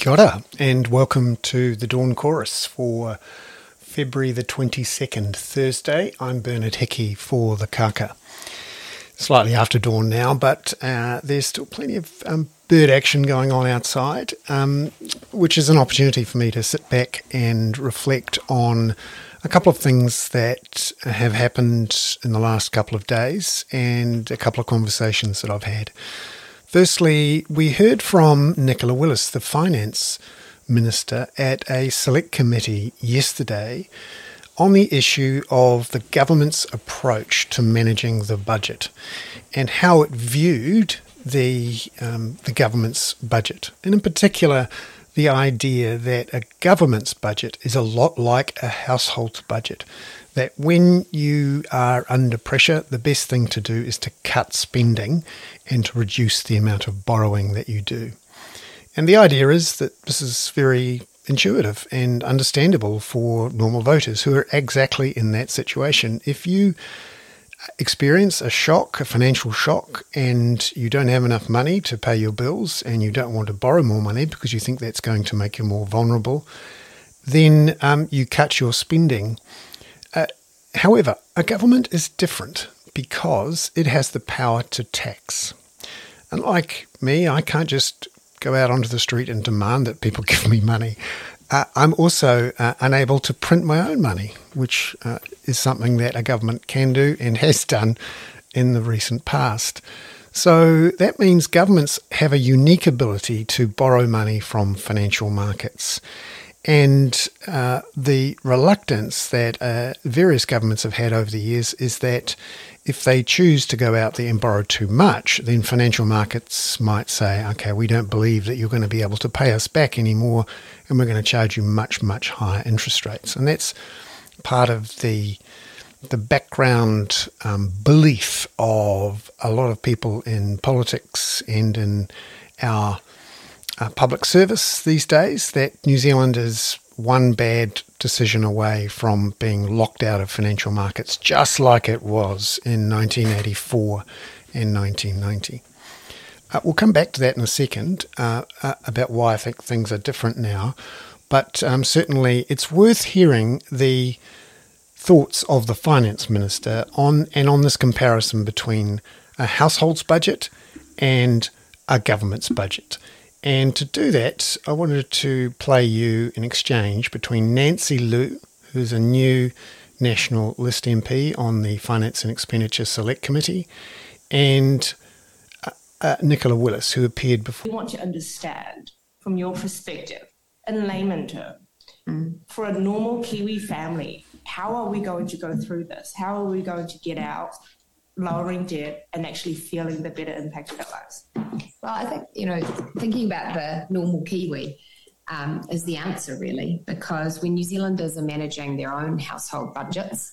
Kia ora, and welcome to the Dawn Chorus for February the 22nd, Thursday. I'm Bernard Hickey for the Kaka. Slightly after dawn now, but uh, there's still plenty of um, bird action going on outside, um, which is an opportunity for me to sit back and reflect on a couple of things that have happened in the last couple of days and a couple of conversations that I've had. Firstly, we heard from Nicola Willis, the finance minister, at a select committee yesterday on the issue of the government's approach to managing the budget and how it viewed the um, the government's budget, and in particular, the idea that a government's budget is a lot like a household's budget that when you are under pressure, the best thing to do is to cut spending and to reduce the amount of borrowing that you do. And the idea is that this is very intuitive and understandable for normal voters who are exactly in that situation. If you experience a shock, a financial shock, and you don't have enough money to pay your bills and you don't want to borrow more money because you think that's going to make you more vulnerable, then um, you cut your spending. Uh, however, a government is different because it has the power to tax. And like me, I can't just go out onto the street and demand that people give me money. Uh, I'm also uh, unable to print my own money, which uh, is something that a government can do and has done in the recent past. So that means governments have a unique ability to borrow money from financial markets. And uh, the reluctance that uh, various governments have had over the years is that if they choose to go out there and borrow too much, then financial markets might say, okay, we don't believe that you're going to be able to pay us back anymore, and we're going to charge you much, much higher interest rates. And that's part of the the background um, belief of a lot of people in politics and in our uh, public service these days that New Zealand is one bad decision away from being locked out of financial markets, just like it was in 1984 and 1990. Uh, we'll come back to that in a second uh, uh, about why I think things are different now, but um, certainly it's worth hearing the thoughts of the finance minister on and on this comparison between a household's budget and a government's budget. And to do that, I wanted to play you an exchange between Nancy Lu, who's a new National List MP on the Finance and Expenditure Select Committee, and uh, uh, Nicola Willis, who appeared before. We want to understand from your perspective, in layman terms, mm. for a normal Kiwi family, how are we going to go through this? How are we going to get out lowering debt and actually feeling the better impact of our lives? Well, I think, you know, thinking about the normal Kiwi um, is the answer, really, because when New Zealanders are managing their own household budgets,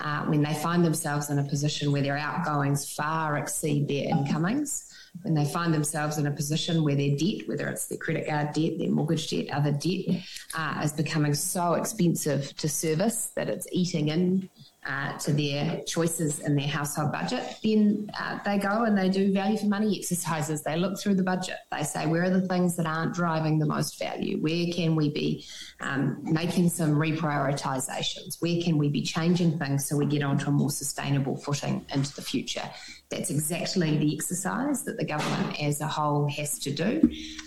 uh, when they find themselves in a position where their outgoings far exceed their incomings, when they find themselves in a position where their debt, whether it's their credit card debt, their mortgage debt, other debt, uh, is becoming so expensive to service that it's eating in uh, to their choices in their household budget, then uh, they go and they do value for money exercises. They look through the budget. They say, where are the things that aren't driving the most value? Where can we be um, making some reprioritizations? Where can we be changing things so we get onto a more sustainable footing into the future? That's exactly the exercise that the government as a whole has to do.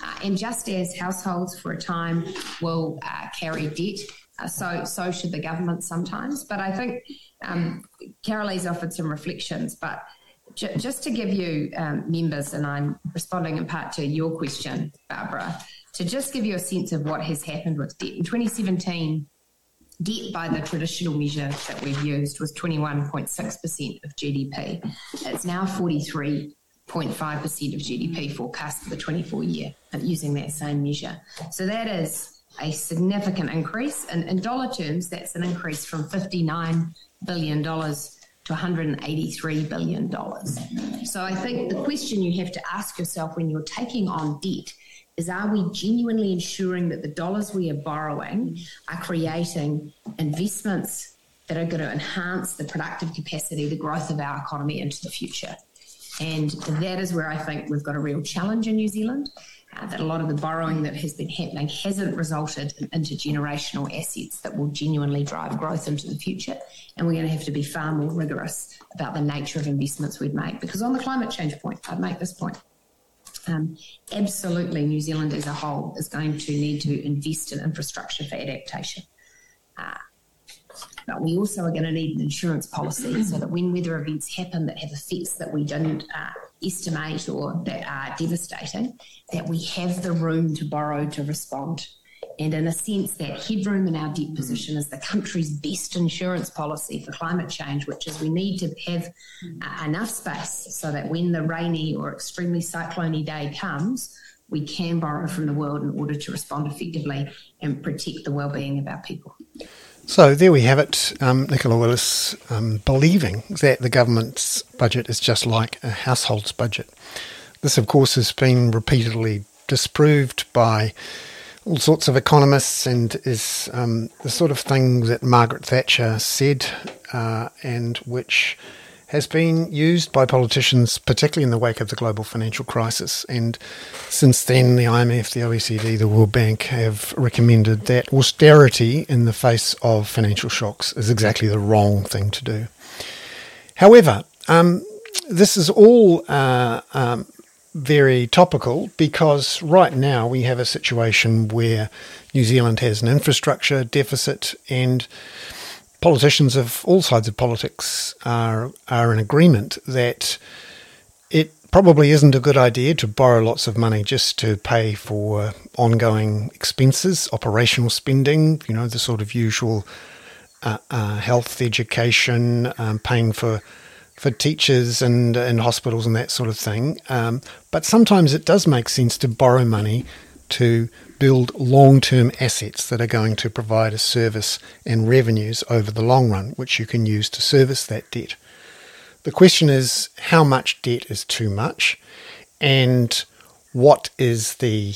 Uh, and just as households for a time will uh, carry debt, so so should the government sometimes. But I think um, Caralee's offered some reflections, but j- just to give you um, members, and I'm responding in part to your question, Barbara, to just give you a sense of what has happened with debt. In 2017, debt by the traditional measure that we've used was 21.6% of GDP. It's now 43.5% of GDP forecast for the 24 year using that same measure. So that is a significant increase. And in dollar terms, that's an increase from 59 billion dollars to 183 billion dollars. So I think the question you have to ask yourself when you're taking on debt is are we genuinely ensuring that the dollars we are borrowing are creating investments that are going to enhance the productive capacity, the growth of our economy into the future? And that is where I think we've got a real challenge in New Zealand. Uh, that a lot of the borrowing that has been happening hasn't resulted in intergenerational assets that will genuinely drive growth into the future. And we're going to have to be far more rigorous about the nature of investments we'd make. Because on the climate change point, I'd make this point. Um, absolutely, New Zealand as a whole is going to need to invest in infrastructure for adaptation. Uh, but we also are going to need an insurance policy so that when weather events happen that have effects that we didn't uh, estimate or that are devastating, that we have the room to borrow to respond. And in a sense, that headroom in our debt position is the country's best insurance policy for climate change, which is we need to have uh, enough space so that when the rainy or extremely cyclony day comes, we can borrow from the world in order to respond effectively and protect the well-being of our people. So there we have it. Um, Nicola Willis um, believing that the government's budget is just like a household's budget. This, of course, has been repeatedly disproved by all sorts of economists and is um, the sort of thing that Margaret Thatcher said uh, and which has been used by politicians, particularly in the wake of the global financial crisis. And since then, the IMF, the OECD, the World Bank have recommended that austerity in the face of financial shocks is exactly the wrong thing to do. However, um, this is all uh, um, very topical because right now we have a situation where New Zealand has an infrastructure deficit and politicians of all sides of politics are are in agreement that it probably isn't a good idea to borrow lots of money just to pay for ongoing expenses, operational spending, you know, the sort of usual uh, uh, health, education, um, paying for for teachers and and hospitals and that sort of thing. Um, but sometimes it does make sense to borrow money to build long term assets that are going to provide a service and revenues over the long run, which you can use to service that debt. The question is how much debt is too much and what is the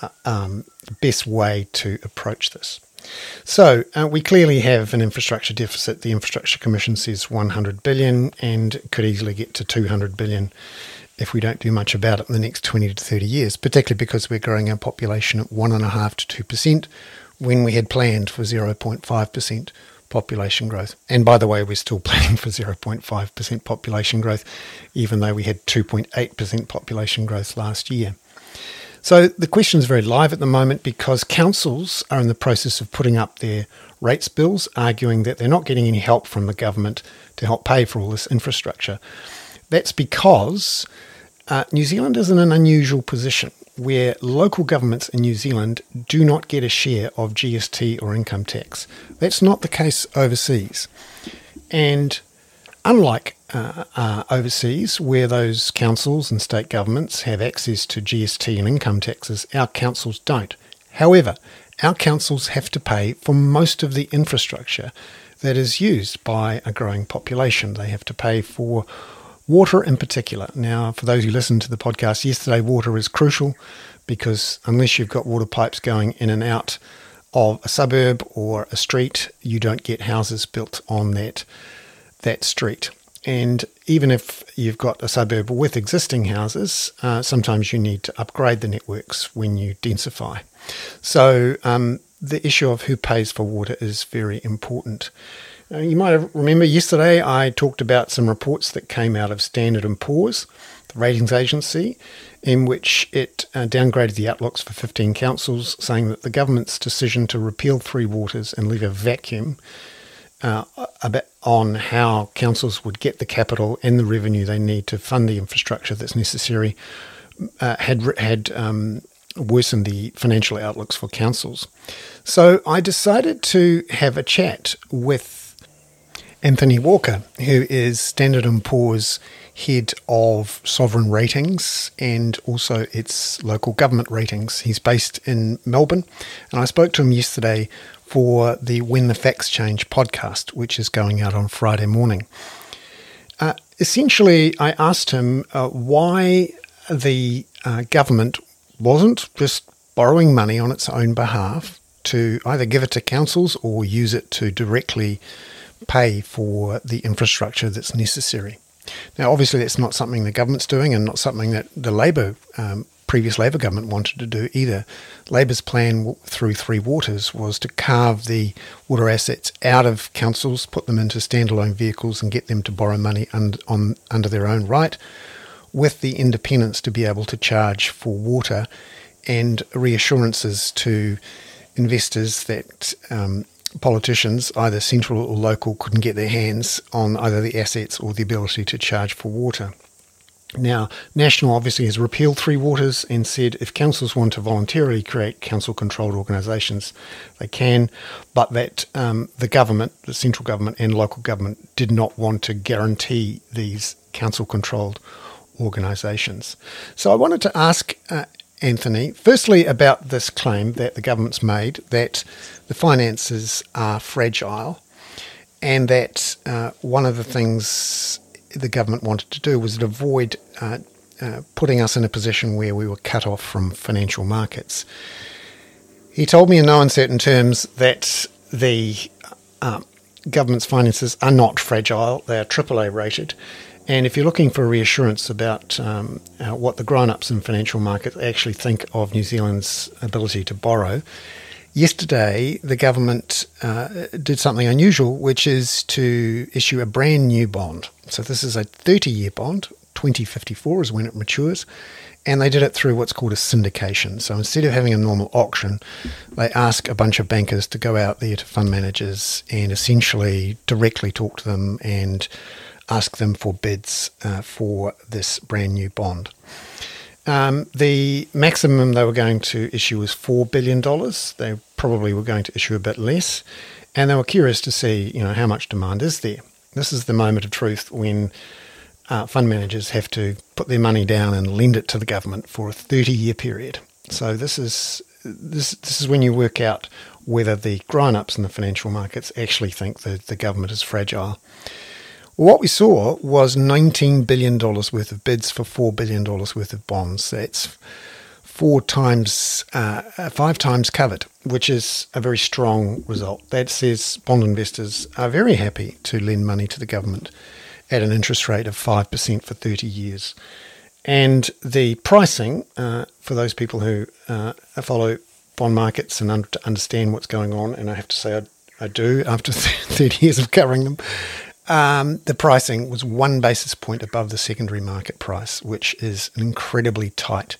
uh, um, best way to approach this. So uh, we clearly have an infrastructure deficit. The Infrastructure Commission says 100 billion and could easily get to 200 billion if we don't do much about it in the next 20 to 30 years, particularly because we're growing our population at 1.5 to 2% when we had planned for 0.5% population growth. And by the way, we're still planning for 0.5% population growth, even though we had 2.8% population growth last year. So the question is very live at the moment because councils are in the process of putting up their rates bills, arguing that they're not getting any help from the government to help pay for all this infrastructure. That's because uh, New Zealand is in an unusual position where local governments in New Zealand do not get a share of GST or income tax. That's not the case overseas. And unlike uh, uh, overseas, where those councils and state governments have access to GST and income taxes, our councils don't. However, our councils have to pay for most of the infrastructure that is used by a growing population. They have to pay for Water in particular. Now, for those who listened to the podcast yesterday, water is crucial because unless you've got water pipes going in and out of a suburb or a street, you don't get houses built on that that street. And even if you've got a suburb with existing houses, uh, sometimes you need to upgrade the networks when you densify. So um, the issue of who pays for water is very important. Uh, you might remember yesterday I talked about some reports that came out of Standard & Poor's, the ratings agency, in which it uh, downgraded the outlooks for 15 councils, saying that the government's decision to repeal Three Waters and leave a vacuum uh, on how councils would get the capital and the revenue they need to fund the infrastructure that's necessary uh, had had um, worsened the financial outlooks for councils. So I decided to have a chat with Anthony Walker, who is Standard & Poor's head of sovereign ratings and also its local government ratings. He's based in Melbourne, and I spoke to him yesterday for the When the Facts Change podcast, which is going out on Friday morning. Uh, essentially, I asked him uh, why the uh, government wasn't just borrowing money on its own behalf to either give it to councils or use it to directly pay for the infrastructure that's necessary. Now, obviously, that's not something the government's doing and not something that the Labour um, previous Labor government wanted to do either. Labor's plan through Three Waters was to carve the water assets out of councils, put them into standalone vehicles, and get them to borrow money un- on, under their own right, with the independence to be able to charge for water and reassurances to investors that um, politicians, either central or local, couldn't get their hands on either the assets or the ability to charge for water. Now, National obviously has repealed Three Waters and said if councils want to voluntarily create council controlled organisations, they can, but that um, the government, the central government and local government, did not want to guarantee these council controlled organisations. So I wanted to ask uh, Anthony. Firstly, about this claim that the government's made that the finances are fragile and that uh, one of the things the government wanted to do was to avoid uh, uh, putting us in a position where we were cut off from financial markets. He told me in no uncertain terms that the uh, government's finances are not fragile, they are AAA rated and if you're looking for reassurance about um, uh, what the grown ups in financial markets actually think of New Zealand's ability to borrow, yesterday the government uh, did something unusual, which is to issue a brand new bond. So this is a 30 year bond, 2054 is when it matures. And they did it through what's called a syndication. So instead of having a normal auction, they ask a bunch of bankers to go out there to fund managers and essentially directly talk to them and ask them for bids uh, for this brand new bond. Um, the maximum they were going to issue was $4 billion. They probably were going to issue a bit less. And they were curious to see, you know, how much demand is there. This is the moment of truth when uh, fund managers have to put their money down and lend it to the government for a 30 year period. So this is this this is when you work out whether the grown-ups in the financial markets actually think that the government is fragile. What we saw was $19 billion worth of bids for $4 billion worth of bonds. That's four times, uh, five times covered, which is a very strong result. That says bond investors are very happy to lend money to the government at an interest rate of 5% for 30 years. And the pricing, uh, for those people who uh, follow bond markets and un- understand what's going on, and I have to say I, I do after 30 years of covering them, um, the pricing was one basis point above the secondary market price, which is an incredibly tight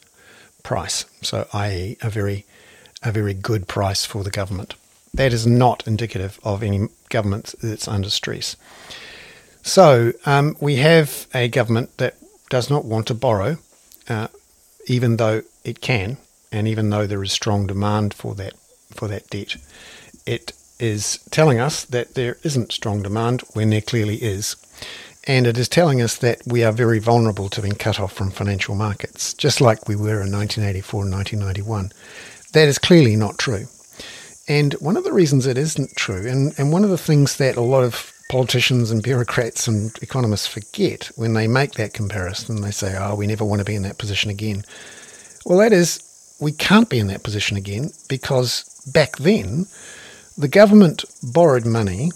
price. So, i.e., a very, a very good price for the government. That is not indicative of any government that's under stress. So, um, we have a government that does not want to borrow, uh, even though it can, and even though there is strong demand for that for that debt. It is telling us that there isn't strong demand when there clearly is. And it is telling us that we are very vulnerable to being cut off from financial markets, just like we were in 1984 and 1991. That is clearly not true. And one of the reasons it isn't true, and, and one of the things that a lot of politicians and bureaucrats and economists forget when they make that comparison, they say, oh, we never want to be in that position again. Well, that is, we can't be in that position again because back then, the government borrowed money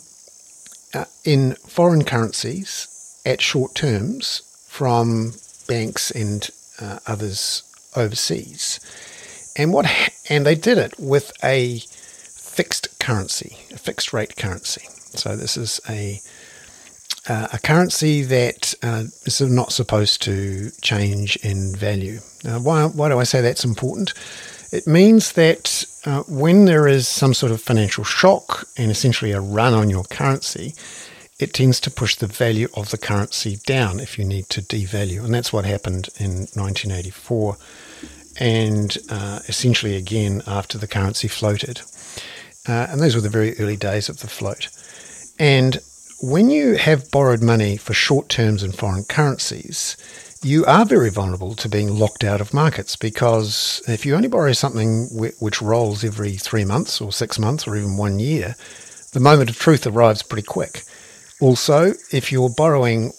uh, in foreign currencies at short terms from banks and uh, others overseas. And what and they did it with a fixed currency, a fixed rate currency. So this is a uh, a currency that uh, is not supposed to change in value. Now, why, why do I say that's important? It means that uh, when there is some sort of financial shock and essentially a run on your currency, it tends to push the value of the currency down if you need to devalue. And that's what happened in 1984 and uh, essentially again after the currency floated. Uh, and those were the very early days of the float. And when you have borrowed money for short terms in foreign currencies, you are very vulnerable to being locked out of markets because if you only borrow something which rolls every three months or six months or even one year, the moment of truth arrives pretty quick. Also, if you're borrowing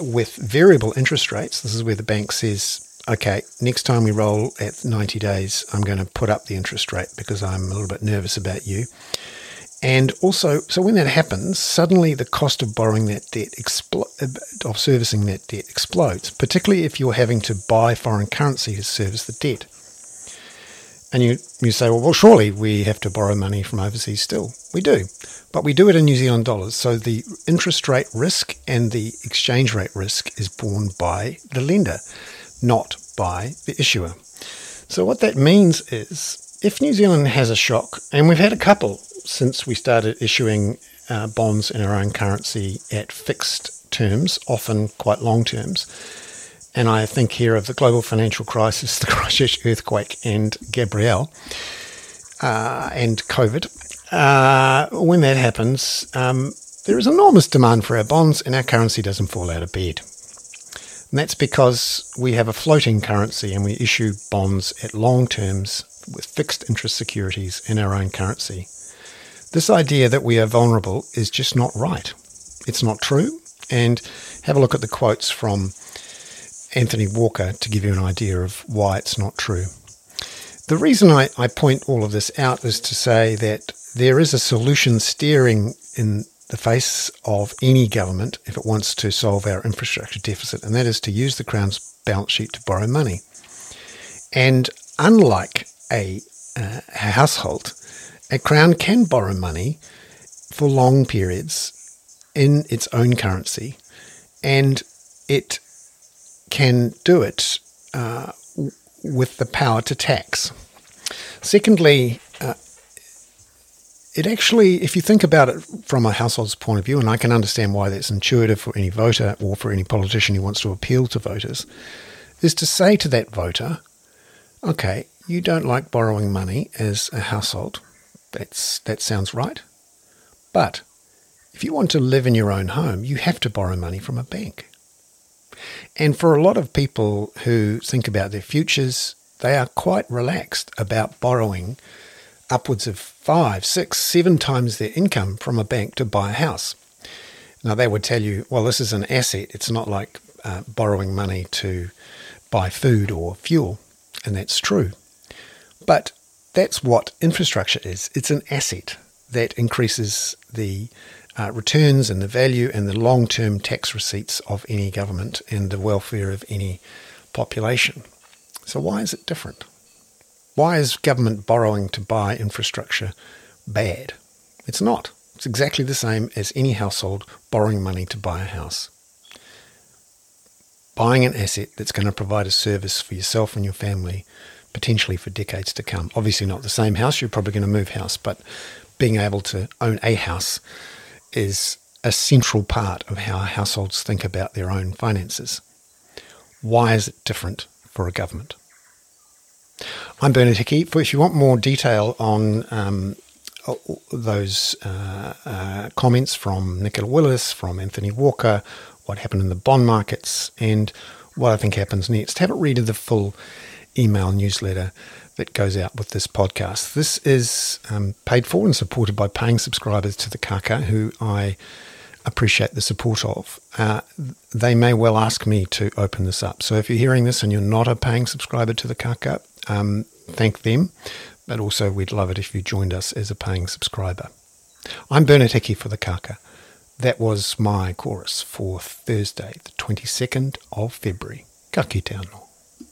with variable interest rates, this is where the bank says, okay, next time we roll at 90 days, I'm going to put up the interest rate because I'm a little bit nervous about you. And also, so when that happens, suddenly the cost of borrowing that debt, expl- uh, of servicing that debt explodes, particularly if you're having to buy foreign currency to service the debt. And you, you say, well, well, surely we have to borrow money from overseas still. We do, but we do it in New Zealand dollars. So the interest rate risk and the exchange rate risk is borne by the lender, not by the issuer. So what that means is if New Zealand has a shock, and we've had a couple since we started issuing uh, bonds in our own currency at fixed terms, often quite long terms, and I think here of the global financial crisis, the Christchurch earthquake, and Gabrielle, uh, and COVID. Uh, when that happens, um, there is enormous demand for our bonds, and our currency doesn't fall out of bed. And that's because we have a floating currency and we issue bonds at long terms with fixed interest securities in our own currency. This idea that we are vulnerable is just not right. It's not true. And have a look at the quotes from Anthony Walker to give you an idea of why it's not true. The reason I, I point all of this out is to say that there is a solution steering in the face of any government if it wants to solve our infrastructure deficit, and that is to use the Crown's balance sheet to borrow money. And unlike a, uh, a household, a Crown can borrow money for long periods in its own currency, and it can do it uh, with the power to tax. Secondly, uh, it actually, if you think about it from a household's point of view, and I can understand why that's intuitive for any voter or for any politician who wants to appeal to voters, is to say to that voter, okay, you don't like borrowing money as a household. That's, that sounds right. But if you want to live in your own home, you have to borrow money from a bank. And for a lot of people who think about their futures, they are quite relaxed about borrowing upwards of five, six, seven times their income from a bank to buy a house. Now, they would tell you, well, this is an asset. It's not like uh, borrowing money to buy food or fuel. And that's true. But that's what infrastructure is it's an asset that increases the uh, returns and the value and the long term tax receipts of any government and the welfare of any population. So, why is it different? Why is government borrowing to buy infrastructure bad? It's not. It's exactly the same as any household borrowing money to buy a house. Buying an asset that's going to provide a service for yourself and your family potentially for decades to come. Obviously, not the same house, you're probably going to move house, but being able to own a house is a central part of how households think about their own finances. Why is it different for a government? I'm Bernard Hickey. If you want more detail on um, those uh, uh, comments from Nicola Willis, from Anthony Walker, what happened in the bond markets, and what I think happens next, have a read of the full email newsletter that goes out with this podcast. This is um, paid for and supported by paying subscribers to the Kaka, who I appreciate the support of. Uh, they may well ask me to open this up. So if you're hearing this and you're not a paying subscriber to the Kaka, um, thank them. But also, we'd love it if you joined us as a paying subscriber. I'm Bernard Hickey for the Kaka. That was my chorus for Thursday, the 22nd of February. Ka kite.